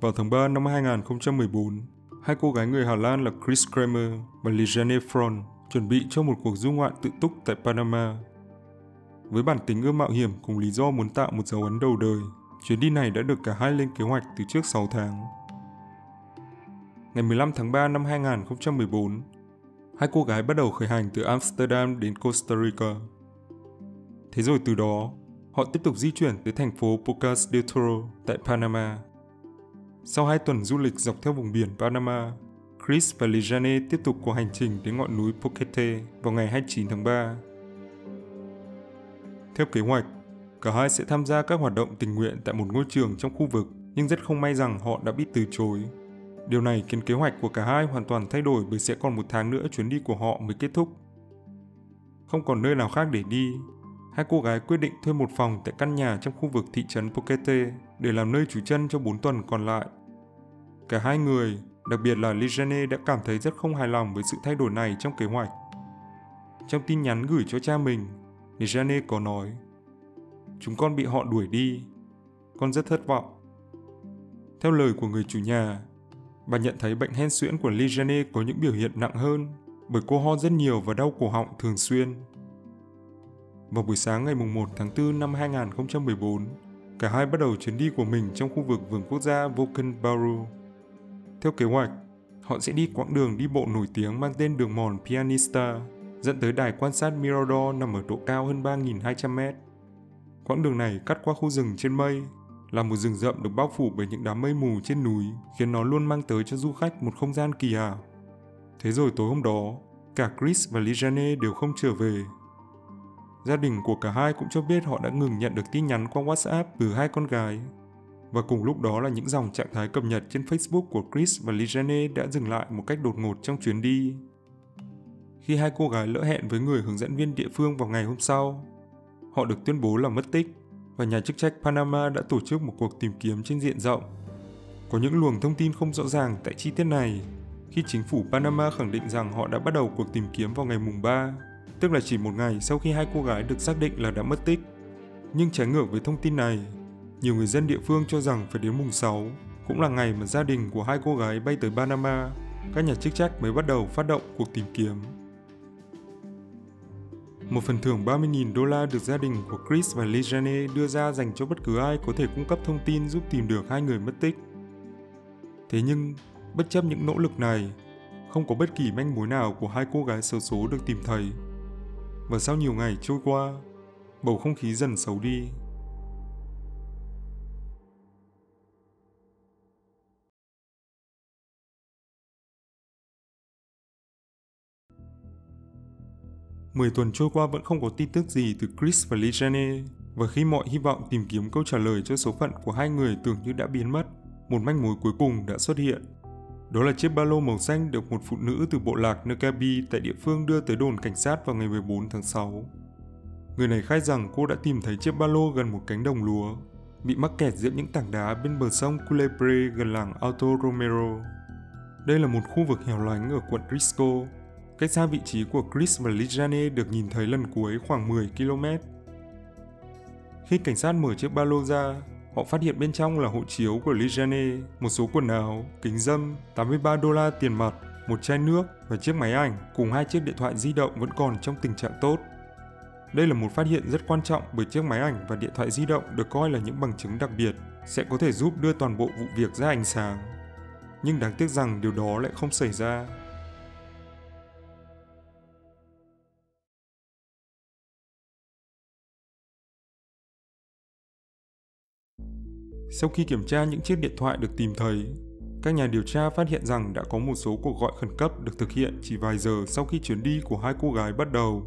vào tháng 3 năm 2014, hai cô gái người Hà Lan là Chris Kramer và Lijanne Fron chuẩn bị cho một cuộc du ngoạn tự túc tại Panama. Với bản tính ưa mạo hiểm cùng lý do muốn tạo một dấu ấn đầu đời, chuyến đi này đã được cả hai lên kế hoạch từ trước 6 tháng. Ngày 15 tháng 3 năm 2014, hai cô gái bắt đầu khởi hành từ Amsterdam đến Costa Rica. Thế rồi từ đó, họ tiếp tục di chuyển tới thành phố Pocas del Toro tại Panama. Sau hai tuần du lịch dọc theo vùng biển Panama, Chris và Lijanne tiếp tục cuộc hành trình đến ngọn núi Poquete vào ngày 29 tháng 3. Theo kế hoạch, cả hai sẽ tham gia các hoạt động tình nguyện tại một ngôi trường trong khu vực, nhưng rất không may rằng họ đã bị từ chối. Điều này khiến kế hoạch của cả hai hoàn toàn thay đổi bởi sẽ còn một tháng nữa chuyến đi của họ mới kết thúc. Không còn nơi nào khác để đi, hai cô gái quyết định thuê một phòng tại căn nhà trong khu vực thị trấn Pokete để làm nơi trú chân cho 4 tuần còn lại. Cả hai người, đặc biệt là Lijane đã cảm thấy rất không hài lòng với sự thay đổi này trong kế hoạch. Trong tin nhắn gửi cho cha mình, Lijane có nói Chúng con bị họ đuổi đi. Con rất thất vọng. Theo lời của người chủ nhà, bà nhận thấy bệnh hen suyễn của Lijane có những biểu hiện nặng hơn bởi cô ho rất nhiều và đau cổ họng thường xuyên. Vào buổi sáng ngày 1 tháng 4 năm 2014, cả hai bắt đầu chuyến đi của mình trong khu vực vườn quốc gia Vulcan Baru. Theo kế hoạch, họ sẽ đi quãng đường đi bộ nổi tiếng mang tên đường mòn Pianista, dẫn tới đài quan sát Mirador nằm ở độ cao hơn 3.200 mét. Quãng đường này cắt qua khu rừng trên mây, là một rừng rậm được bao phủ bởi những đám mây mù trên núi, khiến nó luôn mang tới cho du khách một không gian kỳ ảo. Thế rồi tối hôm đó, cả Chris và Lijane đều không trở về Gia đình của cả hai cũng cho biết họ đã ngừng nhận được tin nhắn qua WhatsApp từ hai con gái. Và cùng lúc đó là những dòng trạng thái cập nhật trên Facebook của Chris và Lijane đã dừng lại một cách đột ngột trong chuyến đi. Khi hai cô gái lỡ hẹn với người hướng dẫn viên địa phương vào ngày hôm sau, họ được tuyên bố là mất tích và nhà chức trách Panama đã tổ chức một cuộc tìm kiếm trên diện rộng. Có những luồng thông tin không rõ ràng tại chi tiết này khi chính phủ Panama khẳng định rằng họ đã bắt đầu cuộc tìm kiếm vào ngày mùng 3 tức là chỉ một ngày sau khi hai cô gái được xác định là đã mất tích. Nhưng trái ngược với thông tin này, nhiều người dân địa phương cho rằng phải đến mùng 6, cũng là ngày mà gia đình của hai cô gái bay tới Panama, các nhà chức trách mới bắt đầu phát động cuộc tìm kiếm. Một phần thưởng 30.000 đô la được gia đình của Chris và Lejane đưa ra dành cho bất cứ ai có thể cung cấp thông tin giúp tìm được hai người mất tích. Thế nhưng, bất chấp những nỗ lực này, không có bất kỳ manh mối nào của hai cô gái xấu số được tìm thấy và sau nhiều ngày trôi qua, bầu không khí dần xấu đi. Mười tuần trôi qua vẫn không có tin tức gì từ Chris và Lijanne, và khi mọi hy vọng tìm kiếm câu trả lời cho số phận của hai người tưởng như đã biến mất, một manh mối cuối cùng đã xuất hiện. Đó là chiếc ba lô màu xanh được một phụ nữ từ bộ lạc Nakabi tại địa phương đưa tới đồn cảnh sát vào ngày 14 tháng 6. Người này khai rằng cô đã tìm thấy chiếc ba lô gần một cánh đồng lúa, bị mắc kẹt giữa những tảng đá bên bờ sông Culebre gần làng Alto Romero. Đây là một khu vực hẻo lánh ở quận Risco, cách xa vị trí của Chris và Lijane được nhìn thấy lần cuối khoảng 10 km. Khi cảnh sát mở chiếc ba lô ra, Họ phát hiện bên trong là hộ chiếu của Lijane, một số quần áo, kính dâm, 83 đô la tiền mặt, một chai nước và chiếc máy ảnh cùng hai chiếc điện thoại di động vẫn còn trong tình trạng tốt. Đây là một phát hiện rất quan trọng bởi chiếc máy ảnh và điện thoại di động được coi là những bằng chứng đặc biệt sẽ có thể giúp đưa toàn bộ vụ việc ra ánh sáng. Nhưng đáng tiếc rằng điều đó lại không xảy ra Sau khi kiểm tra những chiếc điện thoại được tìm thấy, các nhà điều tra phát hiện rằng đã có một số cuộc gọi khẩn cấp được thực hiện chỉ vài giờ sau khi chuyến đi của hai cô gái bắt đầu.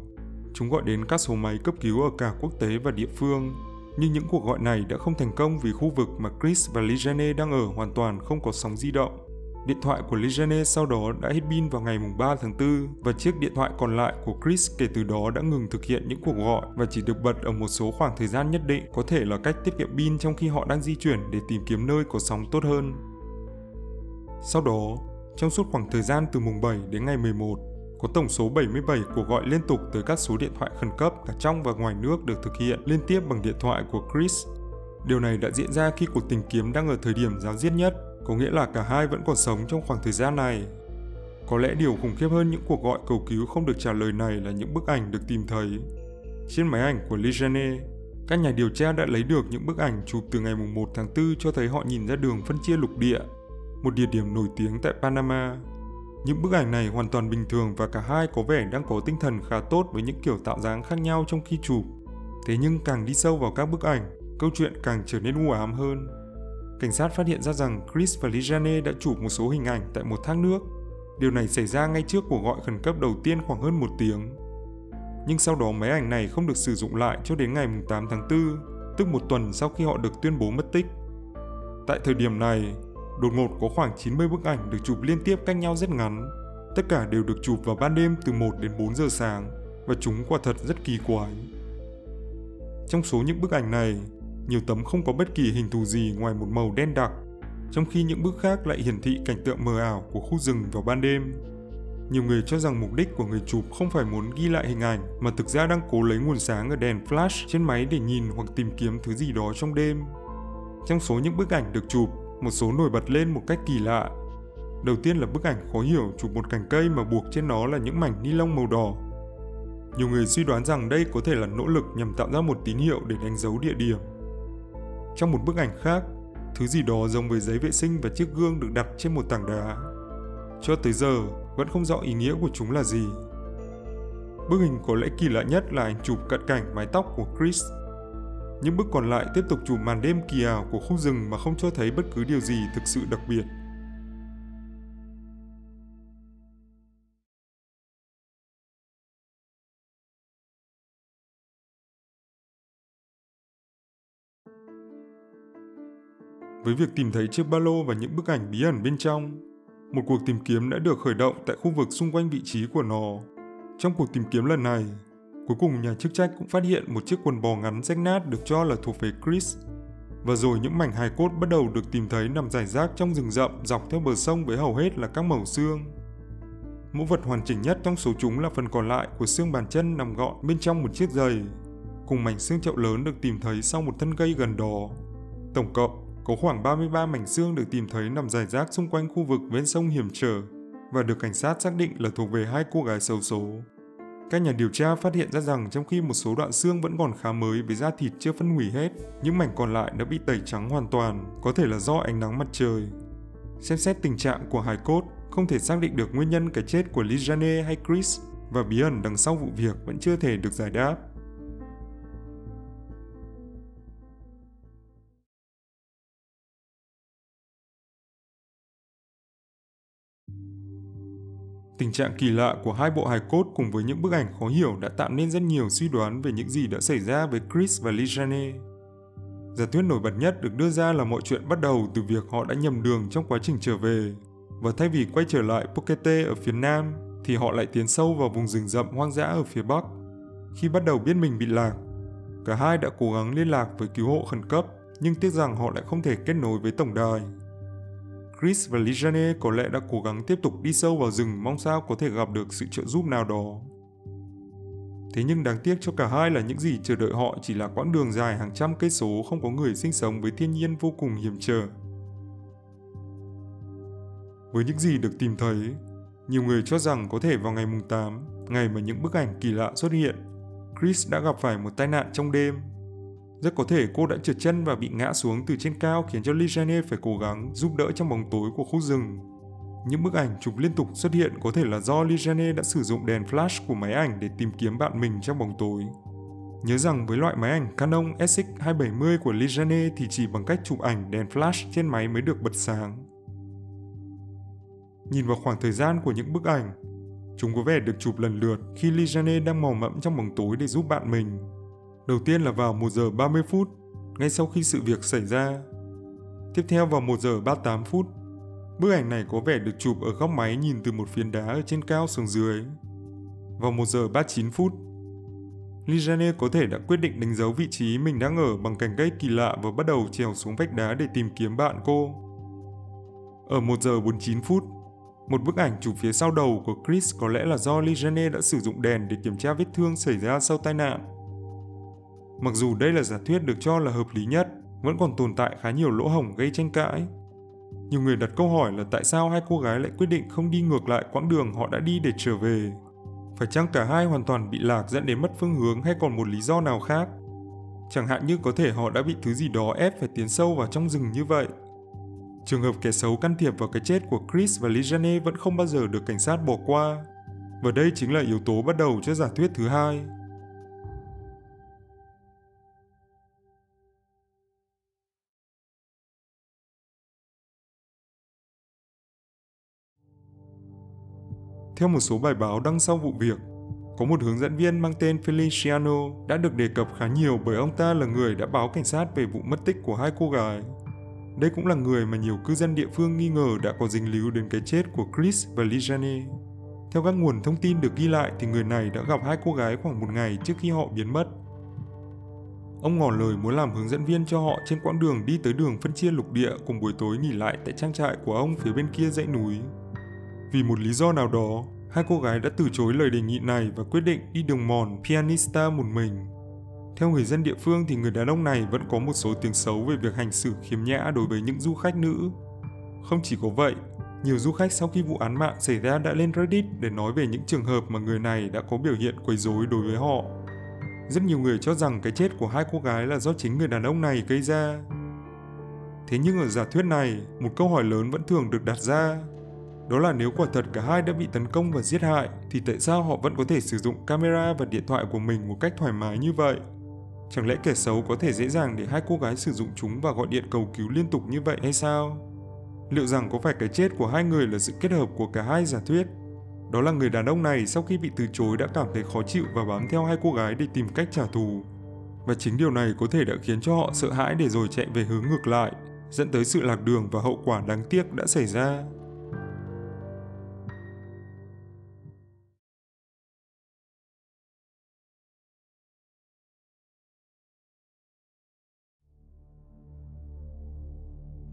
Chúng gọi đến các số máy cấp cứu ở cả quốc tế và địa phương, nhưng những cuộc gọi này đã không thành công vì khu vực mà Chris và Lijanne đang ở hoàn toàn không có sóng di động. Điện thoại của Lijanne sau đó đã hết pin vào ngày 3 tháng 4 và chiếc điện thoại còn lại của Chris kể từ đó đã ngừng thực hiện những cuộc gọi và chỉ được bật ở một số khoảng thời gian nhất định có thể là cách tiết kiệm pin trong khi họ đang di chuyển để tìm kiếm nơi có sóng tốt hơn. Sau đó, trong suốt khoảng thời gian từ mùng 7 đến ngày 11, có tổng số 77 cuộc gọi liên tục tới các số điện thoại khẩn cấp cả trong và ngoài nước được thực hiện liên tiếp bằng điện thoại của Chris. Điều này đã diễn ra khi cuộc tìm kiếm đang ở thời điểm giáo diết nhất có nghĩa là cả hai vẫn còn sống trong khoảng thời gian này. Có lẽ điều khủng khiếp hơn những cuộc gọi cầu cứu không được trả lời này là những bức ảnh được tìm thấy. Trên máy ảnh của Legene, các nhà điều tra đã lấy được những bức ảnh chụp từ ngày 1 tháng 4 cho thấy họ nhìn ra đường phân chia lục địa, một địa điểm nổi tiếng tại Panama. Những bức ảnh này hoàn toàn bình thường và cả hai có vẻ đang có tinh thần khá tốt với những kiểu tạo dáng khác nhau trong khi chụp. Thế nhưng càng đi sâu vào các bức ảnh, câu chuyện càng trở nên u ám hơn. Cảnh sát phát hiện ra rằng Chris và Lijane đã chụp một số hình ảnh tại một thác nước. Điều này xảy ra ngay trước cuộc gọi khẩn cấp đầu tiên khoảng hơn một tiếng. Nhưng sau đó máy ảnh này không được sử dụng lại cho đến ngày 8 tháng 4, tức một tuần sau khi họ được tuyên bố mất tích. Tại thời điểm này, đột ngột có khoảng 90 bức ảnh được chụp liên tiếp cách nhau rất ngắn. Tất cả đều được chụp vào ban đêm từ 1 đến 4 giờ sáng và chúng quả thật rất kỳ quái. Trong số những bức ảnh này, nhiều tấm không có bất kỳ hình thù gì ngoài một màu đen đặc, trong khi những bức khác lại hiển thị cảnh tượng mờ ảo của khu rừng vào ban đêm. Nhiều người cho rằng mục đích của người chụp không phải muốn ghi lại hình ảnh mà thực ra đang cố lấy nguồn sáng ở đèn flash trên máy để nhìn hoặc tìm kiếm thứ gì đó trong đêm. Trong số những bức ảnh được chụp, một số nổi bật lên một cách kỳ lạ. Đầu tiên là bức ảnh khó hiểu chụp một cành cây mà buộc trên nó là những mảnh ni lông màu đỏ nhiều người suy đoán rằng đây có thể là nỗ lực nhằm tạo ra một tín hiệu để đánh dấu địa điểm. Trong một bức ảnh khác, thứ gì đó giống với giấy vệ sinh và chiếc gương được đặt trên một tảng đá. Cho tới giờ, vẫn không rõ ý nghĩa của chúng là gì. Bức hình có lẽ kỳ lạ nhất là ảnh chụp cận cảnh mái tóc của Chris. Những bức còn lại tiếp tục chụp màn đêm kỳ ảo của khu rừng mà không cho thấy bất cứ điều gì thực sự đặc biệt. Với việc tìm thấy chiếc ba lô và những bức ảnh bí ẩn bên trong. Một cuộc tìm kiếm đã được khởi động tại khu vực xung quanh vị trí của nó. Trong cuộc tìm kiếm lần này, cuối cùng nhà chức trách cũng phát hiện một chiếc quần bò ngắn rách nát được cho là thuộc về Chris. Và rồi những mảnh hài cốt bắt đầu được tìm thấy nằm rải rác trong rừng rậm dọc theo bờ sông với hầu hết là các mẩu xương. Mẫu vật hoàn chỉnh nhất trong số chúng là phần còn lại của xương bàn chân nằm gọn bên trong một chiếc giày, cùng mảnh xương chậu lớn được tìm thấy sau một thân cây gần đó. Tổng cộng, có khoảng 33 mảnh xương được tìm thấy nằm rải rác xung quanh khu vực ven sông hiểm trở và được cảnh sát xác định là thuộc về hai cô gái xấu số. Các nhà điều tra phát hiện ra rằng trong khi một số đoạn xương vẫn còn khá mới với da thịt chưa phân hủy hết, những mảnh còn lại đã bị tẩy trắng hoàn toàn, có thể là do ánh nắng mặt trời. Xem xét tình trạng của hài cốt, không thể xác định được nguyên nhân cái chết của Lijane hay Chris và bí ẩn đằng sau vụ việc vẫn chưa thể được giải đáp. Tình trạng kỳ lạ của hai bộ hài cốt cùng với những bức ảnh khó hiểu đã tạo nên rất nhiều suy đoán về những gì đã xảy ra với Chris và Lijane. Giả thuyết nổi bật nhất được đưa ra là mọi chuyện bắt đầu từ việc họ đã nhầm đường trong quá trình trở về, và thay vì quay trở lại Pokete ở phía nam, thì họ lại tiến sâu vào vùng rừng rậm hoang dã ở phía bắc. Khi bắt đầu biết mình bị lạc, cả hai đã cố gắng liên lạc với cứu hộ khẩn cấp, nhưng tiếc rằng họ lại không thể kết nối với tổng đài. Chris và Lijane có lẽ đã cố gắng tiếp tục đi sâu vào rừng mong sao có thể gặp được sự trợ giúp nào đó. Thế nhưng đáng tiếc cho cả hai là những gì chờ đợi họ chỉ là quãng đường dài hàng trăm cây số không có người sinh sống với thiên nhiên vô cùng hiểm trở. Với những gì được tìm thấy, nhiều người cho rằng có thể vào ngày mùng 8, ngày mà những bức ảnh kỳ lạ xuất hiện, Chris đã gặp phải một tai nạn trong đêm rất có thể cô đã trượt chân và bị ngã xuống từ trên cao khiến cho Lijane phải cố gắng giúp đỡ trong bóng tối của khu rừng. Những bức ảnh chụp liên tục xuất hiện có thể là do Lijane đã sử dụng đèn flash của máy ảnh để tìm kiếm bạn mình trong bóng tối. Nhớ rằng với loại máy ảnh Canon SX270 của Lijane thì chỉ bằng cách chụp ảnh đèn flash trên máy mới được bật sáng. Nhìn vào khoảng thời gian của những bức ảnh, chúng có vẻ được chụp lần lượt khi Lijane đang mò mẫm trong bóng tối để giúp bạn mình Đầu tiên là vào 1 giờ 30 phút, ngay sau khi sự việc xảy ra. Tiếp theo vào 1 giờ 38 phút. Bức ảnh này có vẻ được chụp ở góc máy nhìn từ một phiến đá ở trên cao xuống dưới. Vào 1 giờ 39 phút, Lijane có thể đã quyết định đánh dấu vị trí mình đang ở bằng cành cây kỳ lạ và bắt đầu trèo xuống vách đá để tìm kiếm bạn cô. Ở 1 giờ 49 phút, một bức ảnh chụp phía sau đầu của Chris có lẽ là do Lijane đã sử dụng đèn để kiểm tra vết thương xảy ra sau tai nạn. Mặc dù đây là giả thuyết được cho là hợp lý nhất, vẫn còn tồn tại khá nhiều lỗ hổng gây tranh cãi. Nhiều người đặt câu hỏi là tại sao hai cô gái lại quyết định không đi ngược lại quãng đường họ đã đi để trở về. Phải chăng cả hai hoàn toàn bị lạc dẫn đến mất phương hướng hay còn một lý do nào khác? Chẳng hạn như có thể họ đã bị thứ gì đó ép phải tiến sâu vào trong rừng như vậy. Trường hợp kẻ xấu can thiệp vào cái chết của Chris và Lijane vẫn không bao giờ được cảnh sát bỏ qua. Và đây chính là yếu tố bắt đầu cho giả thuyết thứ hai. Theo một số bài báo đăng sau vụ việc, có một hướng dẫn viên mang tên Feliciano đã được đề cập khá nhiều bởi ông ta là người đã báo cảnh sát về vụ mất tích của hai cô gái. Đây cũng là người mà nhiều cư dân địa phương nghi ngờ đã có dính líu đến cái chết của Chris và Lijane. Theo các nguồn thông tin được ghi lại thì người này đã gặp hai cô gái khoảng một ngày trước khi họ biến mất. Ông ngỏ lời muốn làm hướng dẫn viên cho họ trên quãng đường đi tới đường phân chia lục địa cùng buổi tối nghỉ lại tại trang trại của ông phía bên kia dãy núi. Vì một lý do nào đó, hai cô gái đã từ chối lời đề nghị này và quyết định đi đường mòn Pianista một mình. Theo người dân địa phương thì người đàn ông này vẫn có một số tiếng xấu về việc hành xử khiếm nhã đối với những du khách nữ. Không chỉ có vậy, nhiều du khách sau khi vụ án mạng xảy ra đã lên Reddit để nói về những trường hợp mà người này đã có biểu hiện quấy rối đối với họ. Rất nhiều người cho rằng cái chết của hai cô gái là do chính người đàn ông này gây ra. Thế nhưng ở giả thuyết này, một câu hỏi lớn vẫn thường được đặt ra đó là nếu quả thật cả hai đã bị tấn công và giết hại, thì tại sao họ vẫn có thể sử dụng camera và điện thoại của mình một cách thoải mái như vậy? Chẳng lẽ kẻ xấu có thể dễ dàng để hai cô gái sử dụng chúng và gọi điện cầu cứu liên tục như vậy hay sao? Liệu rằng có phải cái chết của hai người là sự kết hợp của cả hai giả thuyết? Đó là người đàn ông này sau khi bị từ chối đã cảm thấy khó chịu và bám theo hai cô gái để tìm cách trả thù. Và chính điều này có thể đã khiến cho họ sợ hãi để rồi chạy về hướng ngược lại, dẫn tới sự lạc đường và hậu quả đáng tiếc đã xảy ra.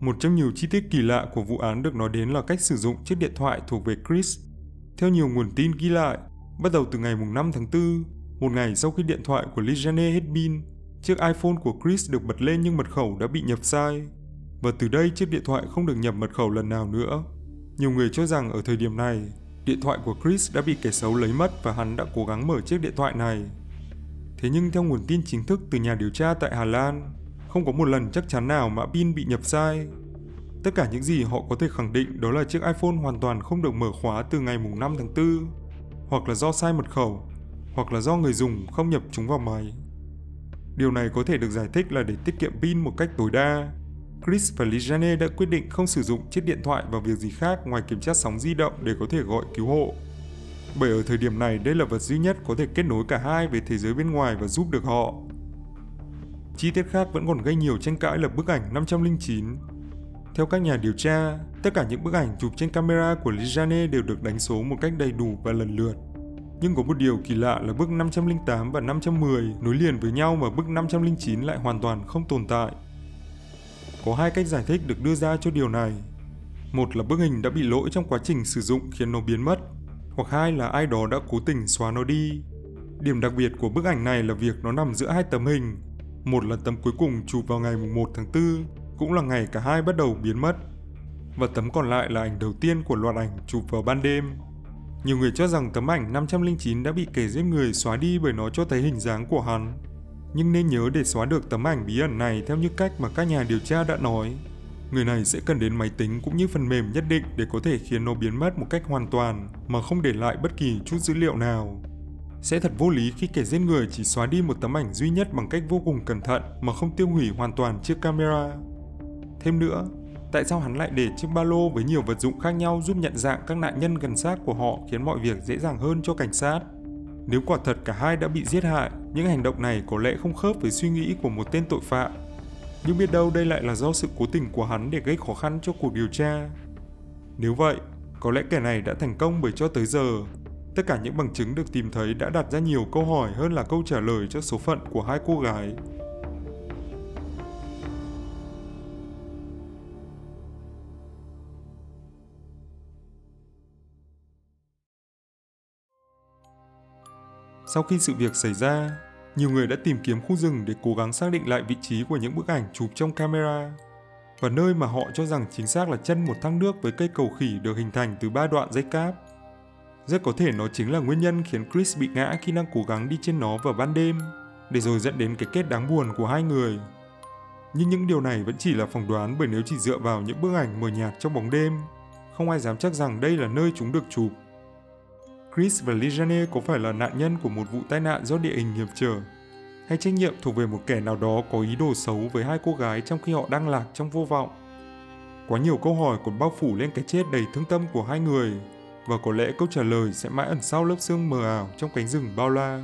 Một trong nhiều chi tiết kỳ lạ của vụ án được nói đến là cách sử dụng chiếc điện thoại thuộc về Chris. Theo nhiều nguồn tin ghi lại, bắt đầu từ ngày 5 tháng 4, một ngày sau khi điện thoại của Lijane hết pin, chiếc iPhone của Chris được bật lên nhưng mật khẩu đã bị nhập sai. Và từ đây chiếc điện thoại không được nhập mật khẩu lần nào nữa. Nhiều người cho rằng ở thời điểm này, điện thoại của Chris đã bị kẻ xấu lấy mất và hắn đã cố gắng mở chiếc điện thoại này. Thế nhưng theo nguồn tin chính thức từ nhà điều tra tại Hà Lan, không có một lần chắc chắn nào mã pin bị nhập sai. Tất cả những gì họ có thể khẳng định đó là chiếc iPhone hoàn toàn không được mở khóa từ ngày 5 tháng 4, hoặc là do sai mật khẩu, hoặc là do người dùng không nhập chúng vào máy. Điều này có thể được giải thích là để tiết kiệm pin một cách tối đa. Chris và Lijane đã quyết định không sử dụng chiếc điện thoại vào việc gì khác ngoài kiểm tra sóng di động để có thể gọi cứu hộ. Bởi ở thời điểm này đây là vật duy nhất có thể kết nối cả hai với thế giới bên ngoài và giúp được họ. Chi tiết khác vẫn còn gây nhiều tranh cãi là bức ảnh 509. Theo các nhà điều tra, tất cả những bức ảnh chụp trên camera của Lijane đều được đánh số một cách đầy đủ và lần lượt. Nhưng có một điều kỳ lạ là bức 508 và 510 nối liền với nhau mà bức 509 lại hoàn toàn không tồn tại. Có hai cách giải thích được đưa ra cho điều này. Một là bức hình đã bị lỗi trong quá trình sử dụng khiến nó biến mất, hoặc hai là ai đó đã cố tình xóa nó đi. Điểm đặc biệt của bức ảnh này là việc nó nằm giữa hai tấm hình một là tấm cuối cùng chụp vào ngày 1 tháng 4, cũng là ngày cả hai bắt đầu biến mất. Và tấm còn lại là ảnh đầu tiên của loạt ảnh chụp vào ban đêm. Nhiều người cho rằng tấm ảnh 509 đã bị kẻ giết người xóa đi bởi nó cho thấy hình dáng của hắn. Nhưng nên nhớ để xóa được tấm ảnh bí ẩn này theo như cách mà các nhà điều tra đã nói, người này sẽ cần đến máy tính cũng như phần mềm nhất định để có thể khiến nó biến mất một cách hoàn toàn mà không để lại bất kỳ chút dữ liệu nào. Sẽ thật vô lý khi kẻ giết người chỉ xóa đi một tấm ảnh duy nhất bằng cách vô cùng cẩn thận mà không tiêu hủy hoàn toàn chiếc camera. Thêm nữa, tại sao hắn lại để chiếc ba lô với nhiều vật dụng khác nhau giúp nhận dạng các nạn nhân gần xác của họ khiến mọi việc dễ dàng hơn cho cảnh sát? Nếu quả thật cả hai đã bị giết hại, những hành động này có lẽ không khớp với suy nghĩ của một tên tội phạm. Nhưng biết đâu đây lại là do sự cố tình của hắn để gây khó khăn cho cuộc điều tra. Nếu vậy, có lẽ kẻ này đã thành công bởi cho tới giờ Tất cả những bằng chứng được tìm thấy đã đặt ra nhiều câu hỏi hơn là câu trả lời cho số phận của hai cô gái. Sau khi sự việc xảy ra, nhiều người đã tìm kiếm khu rừng để cố gắng xác định lại vị trí của những bức ảnh chụp trong camera. và nơi mà họ cho rằng chính xác là chân một thác nước với cây cầu khỉ được hình thành từ ba đoạn dây cáp. Rất có thể nó chính là nguyên nhân khiến Chris bị ngã khi đang cố gắng đi trên nó vào ban đêm, để rồi dẫn đến cái kết đáng buồn của hai người. Nhưng những điều này vẫn chỉ là phỏng đoán bởi nếu chỉ dựa vào những bức ảnh mờ nhạt trong bóng đêm, không ai dám chắc rằng đây là nơi chúng được chụp. Chris và Lijane có phải là nạn nhân của một vụ tai nạn do địa hình hiểm trở, hay trách nhiệm thuộc về một kẻ nào đó có ý đồ xấu với hai cô gái trong khi họ đang lạc trong vô vọng? Quá nhiều câu hỏi còn bao phủ lên cái chết đầy thương tâm của hai người, và có lẽ câu trả lời sẽ mãi ẩn sau lớp sương mờ ảo trong cánh rừng bao la.